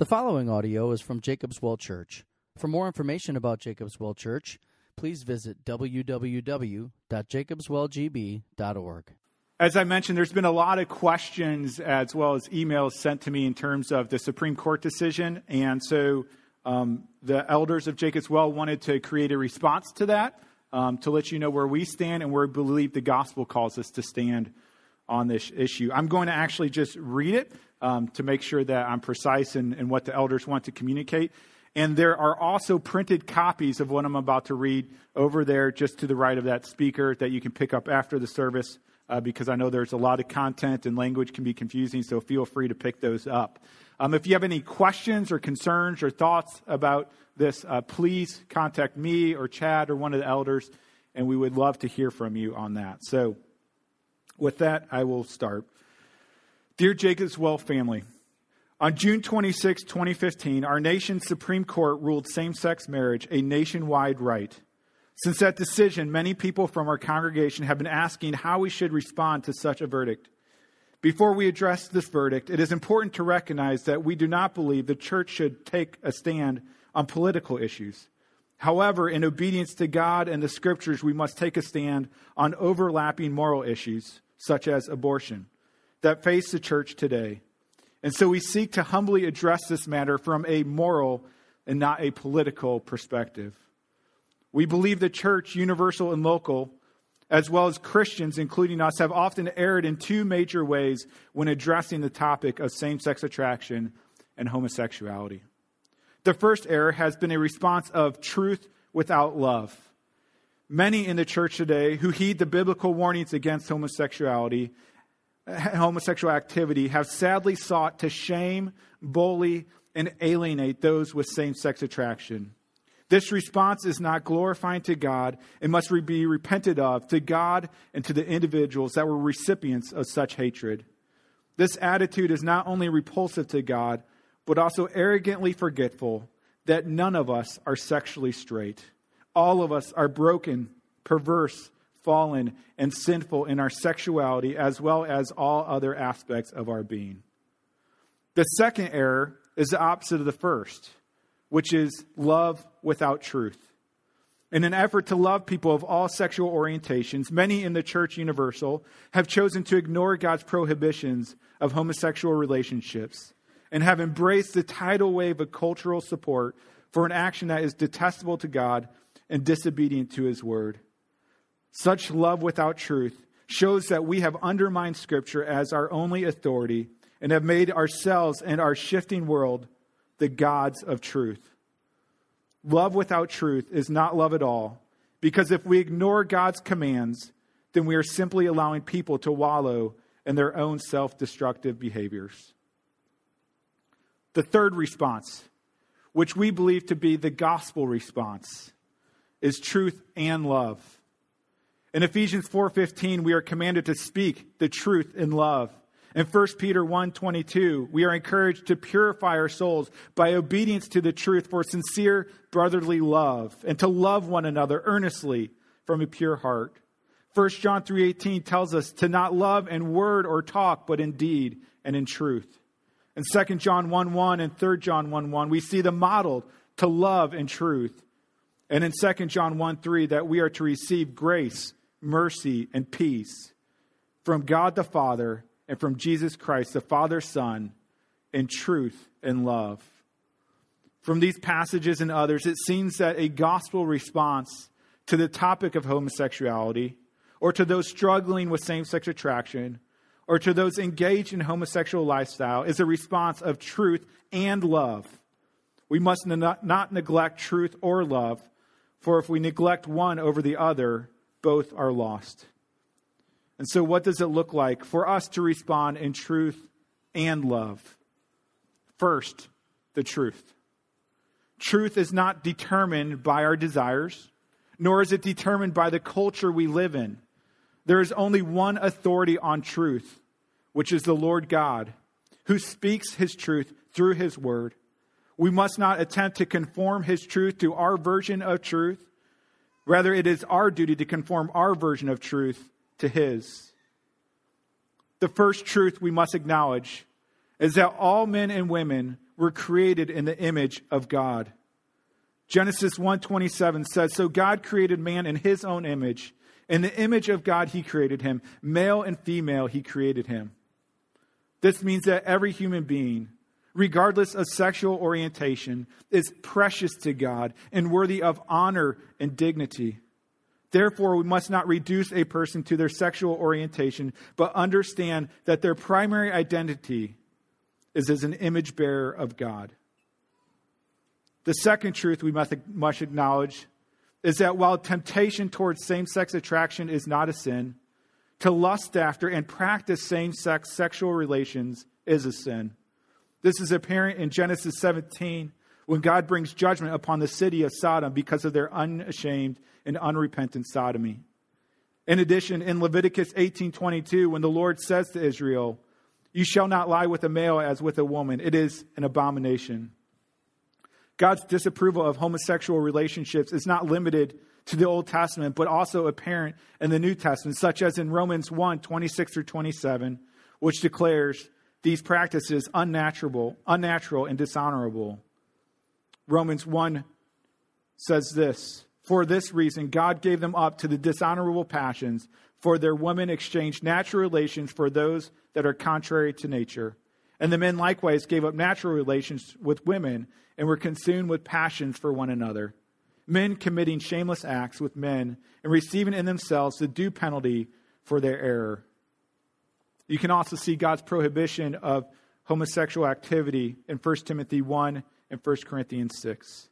The following audio is from Jacob's Well Church. For more information about Jacob's Well Church, please visit www.jacobswellgb.org. As I mentioned, there's been a lot of questions as well as emails sent to me in terms of the Supreme Court decision. And so um, the elders of Jacob's Well wanted to create a response to that um, to let you know where we stand and where we believe the gospel calls us to stand on this issue. I'm going to actually just read it um, to make sure that I'm precise in, in what the elders want to communicate. And there are also printed copies of what I'm about to read over there, just to the right of that speaker, that you can pick up after the service, uh, because I know there's a lot of content and language can be confusing, so feel free to pick those up. Um, if you have any questions or concerns or thoughts about this, uh, please contact me or Chad or one of the elders, and we would love to hear from you on that. So, with that, I will start. Dear Jacob's Well family, on June 26, 2015, our nation's Supreme Court ruled same sex marriage a nationwide right. Since that decision, many people from our congregation have been asking how we should respond to such a verdict. Before we address this verdict, it is important to recognize that we do not believe the church should take a stand on political issues. However, in obedience to God and the scriptures, we must take a stand on overlapping moral issues, such as abortion that face the church today. And so we seek to humbly address this matter from a moral and not a political perspective. We believe the church, universal and local, as well as Christians, including us, have often erred in two major ways when addressing the topic of same sex attraction and homosexuality. The first error has been a response of truth without love. Many in the church today who heed the biblical warnings against homosexuality homosexual activity have sadly sought to shame, bully, and alienate those with same sex attraction. This response is not glorifying to God and must be repented of to God and to the individuals that were recipients of such hatred. This attitude is not only repulsive to God, but also arrogantly forgetful that none of us are sexually straight. All of us are broken, perverse, fallen, and sinful in our sexuality as well as all other aspects of our being. The second error is the opposite of the first, which is love without truth. In an effort to love people of all sexual orientations, many in the church universal have chosen to ignore God's prohibitions of homosexual relationships and have embraced the tidal wave of cultural support for an action that is detestable to God and disobedient to his word. Such love without truth shows that we have undermined Scripture as our only authority and have made ourselves and our shifting world the gods of truth. Love without truth is not love at all, because if we ignore God's commands, then we are simply allowing people to wallow in their own self destructive behaviors. The third response, which we believe to be the gospel response, is truth and love. In Ephesians 4:15, we are commanded to speak the truth in love. In 1 Peter 1:22, we are encouraged to purify our souls by obedience to the truth for sincere brotherly love and to love one another earnestly from a pure heart. 1 John 3:18 tells us to not love in word or talk but in deed and in truth. In 2 John 1:1 and 3 John 1:1, we see the model to love in truth. And in 2 John 1:3 that we are to receive grace mercy, and peace from God the Father and from Jesus Christ, the Father, Son, in truth and love. From these passages and others, it seems that a gospel response to the topic of homosexuality, or to those struggling with same sex attraction, or to those engaged in homosexual lifestyle, is a response of truth and love. We must not neglect truth or love, for if we neglect one over the other, both are lost. And so, what does it look like for us to respond in truth and love? First, the truth. Truth is not determined by our desires, nor is it determined by the culture we live in. There is only one authority on truth, which is the Lord God, who speaks his truth through his word. We must not attempt to conform his truth to our version of truth, Rather, it is our duty to conform our version of truth to His. The first truth we must acknowledge is that all men and women were created in the image of God. Genesis 1:27 says, "So God created man in his own image. In the image of God he created him, male and female he created him." This means that every human being, regardless of sexual orientation, is precious to God and worthy of honor and dignity. Therefore, we must not reduce a person to their sexual orientation, but understand that their primary identity is as an image bearer of God. The second truth we must, must acknowledge is that while temptation towards same sex attraction is not a sin, to lust after and practice same sex sexual relations is a sin. This is apparent in Genesis 17 when God brings judgment upon the city of Sodom because of their unashamed and unrepentant sodomy. In addition, in Leviticus 18:22 when the Lord says to Israel, "You shall not lie with a male as with a woman; it is an abomination." God's disapproval of homosexual relationships is not limited to the Old Testament, but also apparent in the New Testament, such as in Romans 1 26 through 27, which declares these practices unnatural, unnatural and dishonorable. Romans 1 says this For this reason, God gave them up to the dishonorable passions, for their women exchanged natural relations for those that are contrary to nature. And the men likewise gave up natural relations with women and were consumed with passions for one another men committing shameless acts with men and receiving in themselves the due penalty for their error. You can also see God's prohibition of homosexual activity in 1 Timothy 1 and 1 Corinthians 6.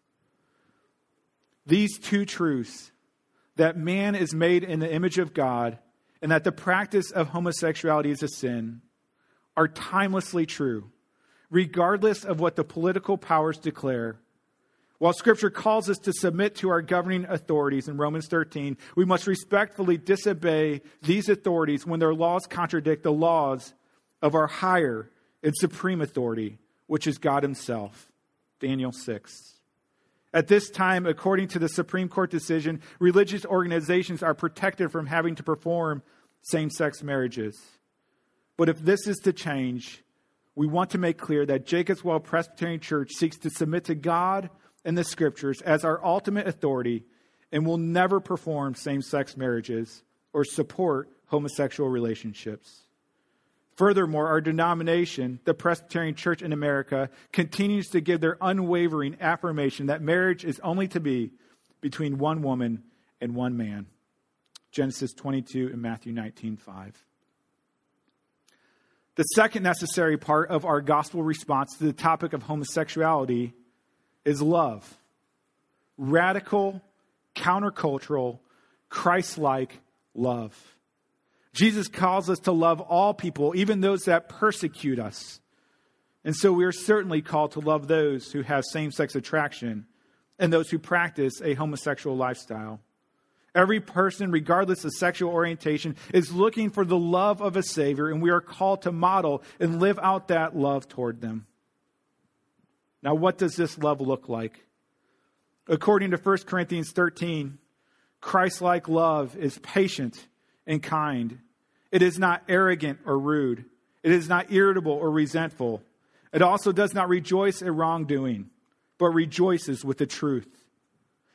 These two truths that man is made in the image of God and that the practice of homosexuality is a sin are timelessly true, regardless of what the political powers declare while Scripture calls us to submit to our governing authorities in Romans 13, we must respectfully disobey these authorities when their laws contradict the laws of our higher and supreme authority, which is God Himself. Daniel 6. At this time, according to the Supreme Court decision, religious organizations are protected from having to perform same sex marriages. But if this is to change, we want to make clear that Jacob's Well Presbyterian Church seeks to submit to God in the scriptures as our ultimate authority and will never perform same sex marriages or support homosexual relationships. Furthermore, our denomination, the Presbyterian Church in America, continues to give their unwavering affirmation that marriage is only to be between one woman and one man. Genesis 22 and Matthew 19 5. The second necessary part of our gospel response to the topic of homosexuality is love. Radical, countercultural, Christ like love. Jesus calls us to love all people, even those that persecute us. And so we are certainly called to love those who have same sex attraction and those who practice a homosexual lifestyle. Every person, regardless of sexual orientation, is looking for the love of a Savior, and we are called to model and live out that love toward them. Now, what does this love look like? According to 1 Corinthians 13, Christ like love is patient and kind. It is not arrogant or rude. It is not irritable or resentful. It also does not rejoice at wrongdoing, but rejoices with the truth.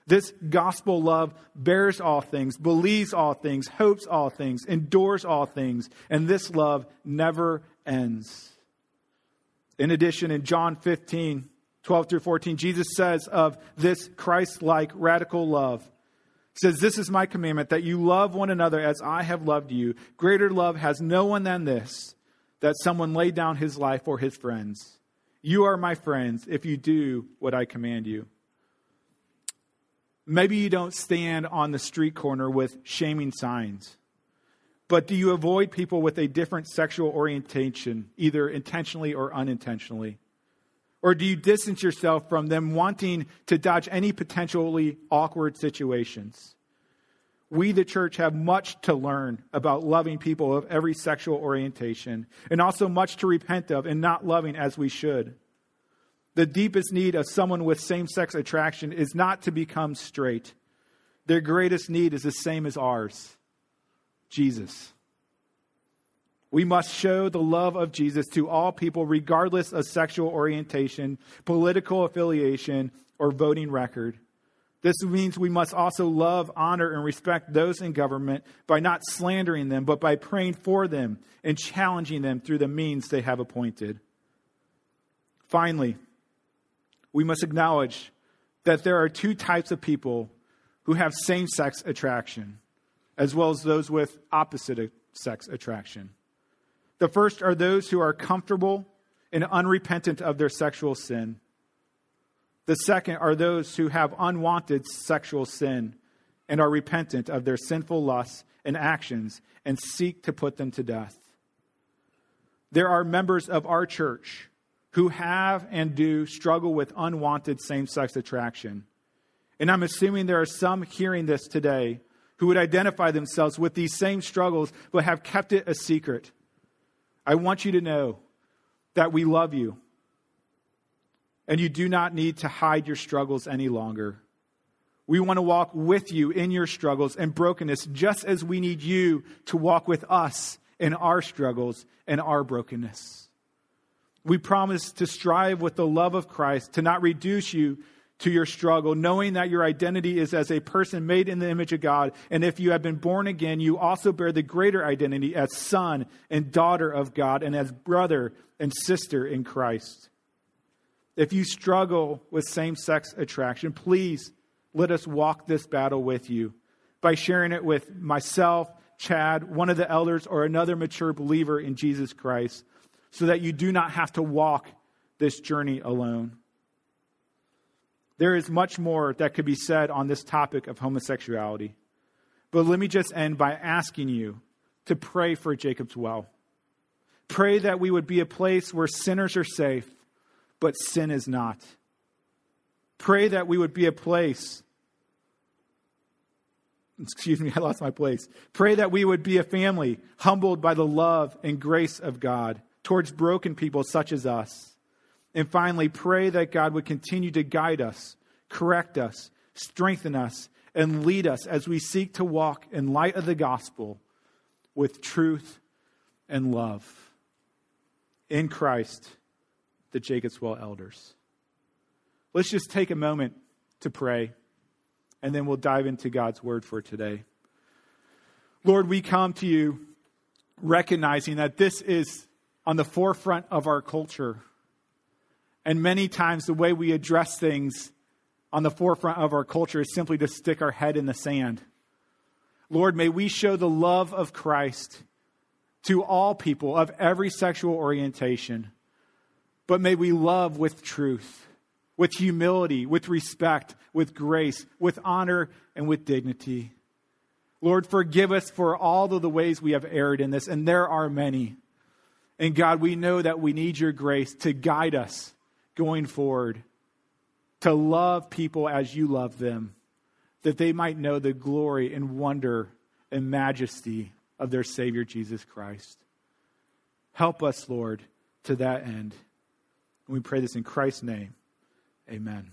This gospel love bears all things, believes all things, hopes all things, endures all things, and this love never ends. In addition, in John 15, 12 through 14, Jesus says of this Christ like radical love, says, This is my commandment that you love one another as I have loved you. Greater love has no one than this, that someone lay down his life for his friends. You are my friends if you do what I command you. Maybe you don't stand on the street corner with shaming signs, but do you avoid people with a different sexual orientation, either intentionally or unintentionally? Or do you distance yourself from them wanting to dodge any potentially awkward situations? We, the church, have much to learn about loving people of every sexual orientation, and also much to repent of in not loving as we should. The deepest need of someone with same sex attraction is not to become straight. Their greatest need is the same as ours Jesus. We must show the love of Jesus to all people, regardless of sexual orientation, political affiliation, or voting record. This means we must also love, honor, and respect those in government by not slandering them, but by praying for them and challenging them through the means they have appointed. Finally, we must acknowledge that there are two types of people who have same sex attraction, as well as those with opposite sex attraction. The first are those who are comfortable and unrepentant of their sexual sin. The second are those who have unwanted sexual sin and are repentant of their sinful lusts and actions and seek to put them to death. There are members of our church who have and do struggle with unwanted same sex attraction. And I'm assuming there are some hearing this today who would identify themselves with these same struggles but have kept it a secret. I want you to know that we love you. And you do not need to hide your struggles any longer. We want to walk with you in your struggles and brokenness, just as we need you to walk with us in our struggles and our brokenness. We promise to strive with the love of Christ, to not reduce you to your struggle, knowing that your identity is as a person made in the image of God. And if you have been born again, you also bear the greater identity as son and daughter of God and as brother and sister in Christ. If you struggle with same sex attraction, please let us walk this battle with you by sharing it with myself, Chad, one of the elders, or another mature believer in Jesus Christ, so that you do not have to walk this journey alone. There is much more that could be said on this topic of homosexuality. But let me just end by asking you to pray for Jacob's well. Pray that we would be a place where sinners are safe, but sin is not. Pray that we would be a place. Excuse me, I lost my place. Pray that we would be a family humbled by the love and grace of God towards broken people such as us. And finally, pray that God would continue to guide us, correct us, strengthen us, and lead us as we seek to walk in light of the gospel with truth and love. In Christ, the Jacob's Well elders. Let's just take a moment to pray, and then we'll dive into God's word for today. Lord, we come to you recognizing that this is on the forefront of our culture and many times, the way we address things on the forefront of our culture is simply to stick our head in the sand. Lord, may we show the love of Christ to all people of every sexual orientation, but may we love with truth, with humility, with respect, with grace, with honor, and with dignity. Lord, forgive us for all of the ways we have erred in this, and there are many. And God, we know that we need your grace to guide us going forward to love people as you love them, that they might know the glory and wonder and majesty of their Savior, Jesus Christ. Help us, Lord, to that end. And we pray this in Christ's name. Amen.